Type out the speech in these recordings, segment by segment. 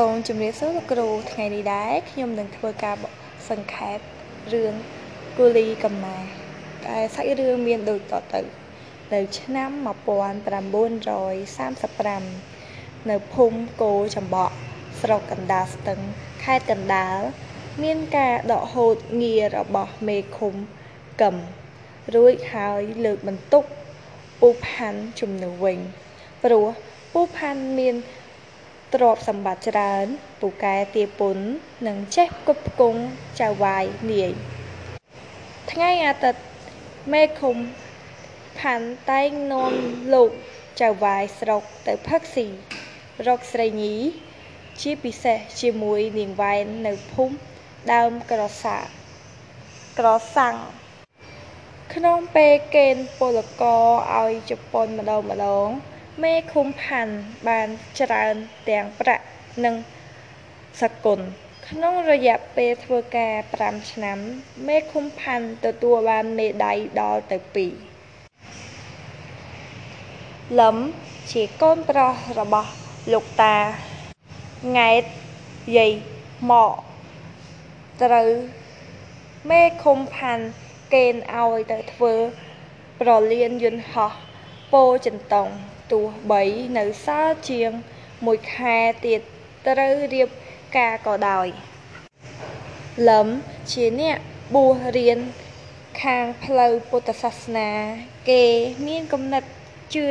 សូមជម្រាបសួរលោកគ្រូថ្ងៃនេះដែរខ្ញុំនឹងធ្វើការសង្ខេបរឿងគូលីកំណែដែលសាច់រឿងមានដូចតទៅនៅឆ្នាំ1935នៅភូមិគោចំបក់ស្រុកកណ្ដាលស្ទឹងខេត្តកណ្ដាល មានការដកហូតងាររបស់មេឃុំកឹមរួចហើយលើកបន្ទុកពូផាន់ជំនួសវិញព្រោះពូផាន់មាន ទ្រព្យសម្បត្តិច្រើនពូកែទាពុននិងចេះផ្គត់ផ្គង់ចៅវាយនាយថ្ងៃអាទិត្យមេឃុំផាន់តែងនាំលោកចៅវាយស្រុកទៅផឹកស៊ីរកស្រីញីជាពិសេសជាមួយនាងវ៉ែននៅភូមិដើមក្រសាក្រសាំងក្នុងពេលកេណ្ឌពលករឲ្យជប៉ុនម្ដងម្ដង មេឃុំផាន់បានច្រើនទាំងប្រាក់និងសគុណក្នុងរយៈពេលធ្វើការ5ឆ្នាំ មេឃុំផាន់ទទួលបានមេដាយដល់ទៅ2លឹមជាកូនប្រុសរបស់លោកតាង៉ែតយាយមកត្រូវមេឃុំផាន់កេណ្ឌឲ្យទៅធ្វើប្រលានយន្តហោះពោចិនតុង ទោះបីនៅសល់ជាងមួយខែទៀតត្រូវរៀបការក៏ដោយ លឹម ជាអ្នកបួសរៀនខាងផ្លូវពុទ្ធសាសនា គេមានគំនិតជឿ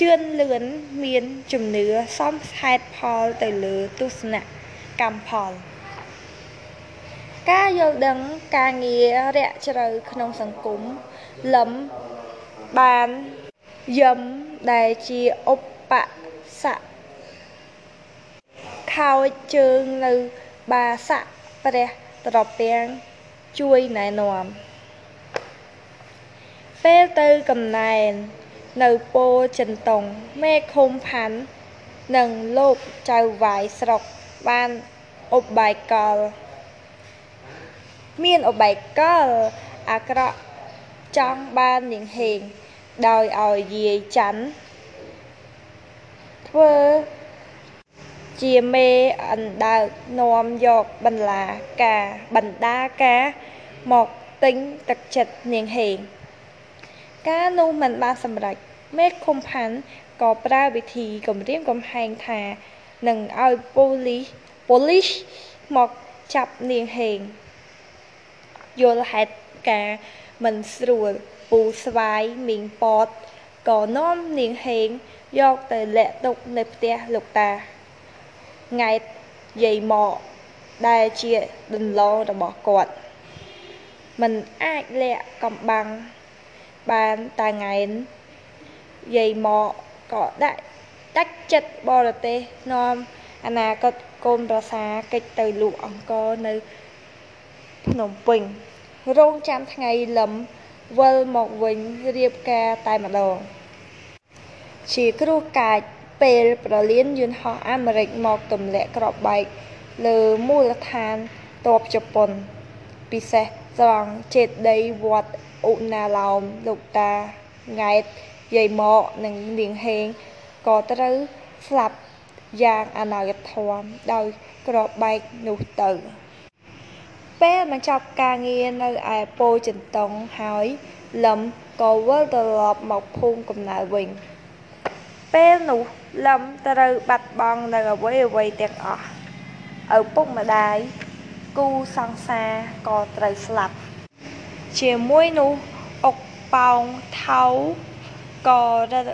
ជឿនលឿនមានជំនឿសមហេតុផលទៅលើទស្សនកម្មផល ការយល់ដឹងការងាររាក់ជ្រៅក្នុងសង្គមលឹមបាន យឹមដែលជាឧបសគ្គខោចជើងនៅបាស័កព្រះត្រពាំងជួយណែនាំពេលទៅកំណែន នៅពោចិនតុងមេឃុំផាន់និងលោកចៅវាយស្រុកបានអបបាយកល មានអបែកកលអាក្រក់ចង់បាននាងហេង ដោយឲ្យយាយច័ន្ទធ្វើជាមេអណ្ដើកនាំយកបន្លាការបណ្ដាការមកទិញទឹកចិត្តនាងហេងការនោះមិនបានសម្រេចមេឃុំផាន់ក៏ប្រើវិធីគំរាមកំហែងថានឹងឲ្យប៉ូលីសប៉ូលីសមកចាប់នាងហេងយល់ហេតុការមិនស្រួល ពូស្វាយមីងពតក៏នាំនាងហេងយកទៅលាក់ទុកនៅផ្ទះលោកតាង៉ែតយាយមកដែលជាដន្លងរបស់គាត់មិនអាចលាក់កំបាំងបានតាង៉ែនយាយមកក៏ដាក់ដាច់ចិត្តបរទេសនាំអនាគតកូនប្រសាកិច្ចទៅលក់អង្គនៅភ្នំពេញរងចាំថ្ងៃលឹម វិលមកវិញរៀបការតែម្ដងជាគ្រោះកាចពេលប្រលានយន្តហោះអាមេរិកមកទម្លាក់គ្រាប់បែកលើមូលដ្ឋានទ័ពជប៉ុន ពិសេសត្រង់ចេតិយវត្តឧណាឡោមលោកតាង៉ែតយាយមកនិងនាងហេងក៏ត្រូវស្លាប់យ៉ាងអនាយធមដោយគ្រាប់បែកនោះទៅ ពេលបញ្ចប់ការងារនៅឯពោចិនតុងហើយលឹមក៏វិលត្រឡប់មកភូមិកំណើតវិញ ពេលនោះលឹមត្រូវបាត់បង់នៅអ្វីអ្វីទាំងអស់ឪពុកម្ដាយគូសង្សារក៏ត្រូវស្លាប់ ជាមួយនោះអុកប៉ោងថៅក៏រត់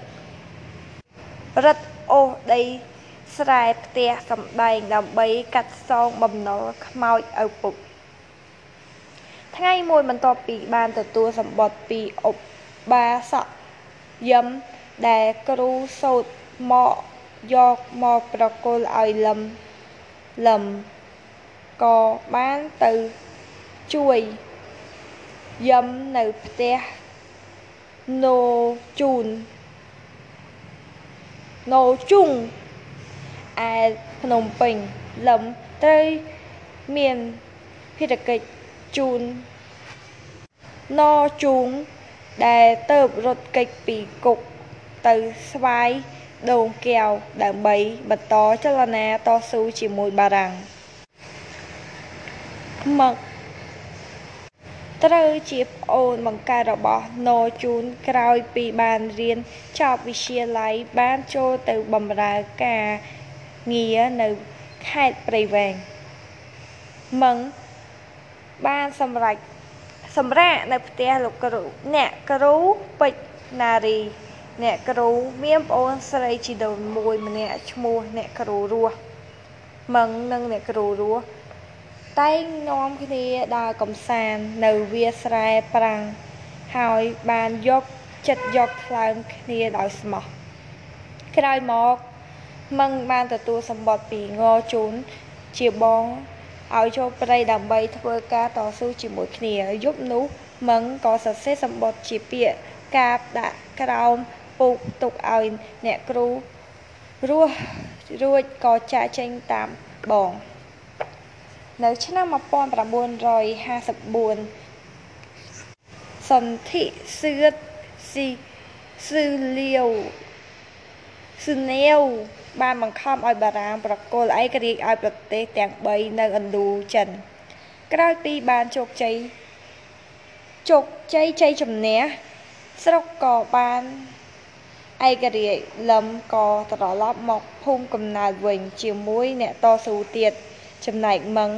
រត់អូសដីស្រែផ្ទះសំដែងដើម្បីកាត់សងបំណុលខ្មោចឪពុក ថ្ងៃមួយបន្ទាប់ពីបានទទួលសម្បត្តិពីឧបាសកយឹមដែលគ្រូសូត្រមកយកមកប្រគល់ឲ្យលឹមលឹមក៏បានទៅជួយយឹមនៅផ្ទះណូជូនណូជុងឯភ្នំពេញលឹមត្រូវមានភារកិច្ច ជូនណជូងដែលទៅរត់គេចពីគុកទៅស្វាយដូងកែវដើម្បីបន្តចលនាតស៊ូជាមួយបារាំងមឹកត្រូវជាប្អូនបង្កើតរបស់ណូជូនក្រោយពីបានរៀនចប់វិទ្យាល័យបានចូលទៅបម្រើការងារនៅខេត្តព្រៃវែងមឹង បានសម្រេចសម្រាកនៅផ្ទះលោកគ្រូអ្នកគ្រូពេជ្រណារីអ្នកគ្រូមានប្អូនស្រីជីដូនមួយម្នាក់ឈ្មោះអ្នកគ្រូរស់មឹងនិងអ្នកគ្រូរស់តែងនាំគ្នាដើរកំសាន្តនៅវាស្រែប្រាំងហើយបានយកចិត្តយកថ្លើមគ្នាដោយស្មោះក្រោយមកមឹងបានទទួលសម្បត្តិពីងជូនជាបង ឲ្យចូលព្រៃដើម្បីធ្វើការតស៊ូជាមួយគ្នាយប់នោះមឹងក៏សរសេរសម្បត្តិជាពាក្យកាបដាក់ក្រោមពុកទុកឲ្យអ្នកគ្រូរស់រួចក៏ចាកចេញតាមបងនៅឆ្នាំ1954សន្ធិសឿតស៊ីសឺលាវ ស៊ឺនាវបានបង្ខំឲ្យបារាំងប្រគល់ឯករាជ្យឲ្យប្រទេសទាំង3នៅឥណ្ឌូចិន ក្រោយពីបានជោគជ័យជោគជ័យជ័យជំនះស្រុកក៏បានឯករាជ្យលឹមក៏ត្រឡប់មកភូមិកំណើតវិញជាមួយអ្នកតស៊ូទៀតចំណែកមឹង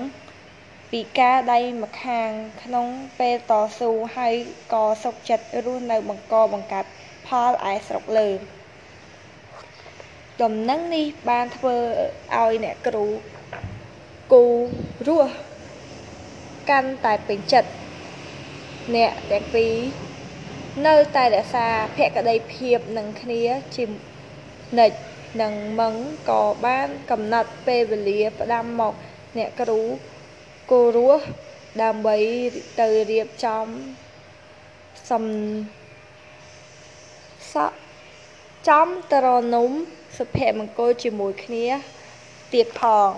ពីការដៃម្ខាងក្នុងពេលតស៊ូហើយក៏សុខចិត្តរស់នៅបង្កបង្កាត់ផលឯស្រុកលើ ដំណឹងនេះបានធ្វើឲ្យអ្នកគ្រូគូរស់កាន់តែពេញចិត្តអ្នកទាំងពីរនៅតែរក្សាភក្តីភាពនឹងគ្នាជានិច្ចនឹងមឹងក៏បានកំណត់ពេលវេលាផ្ដាំមកអ្នកគ្រូគោរស់ដើម្បីទៅរៀបចំសំសក់ ចំតរនំសុភមង្គលជាមួយគ្នាទៀតផង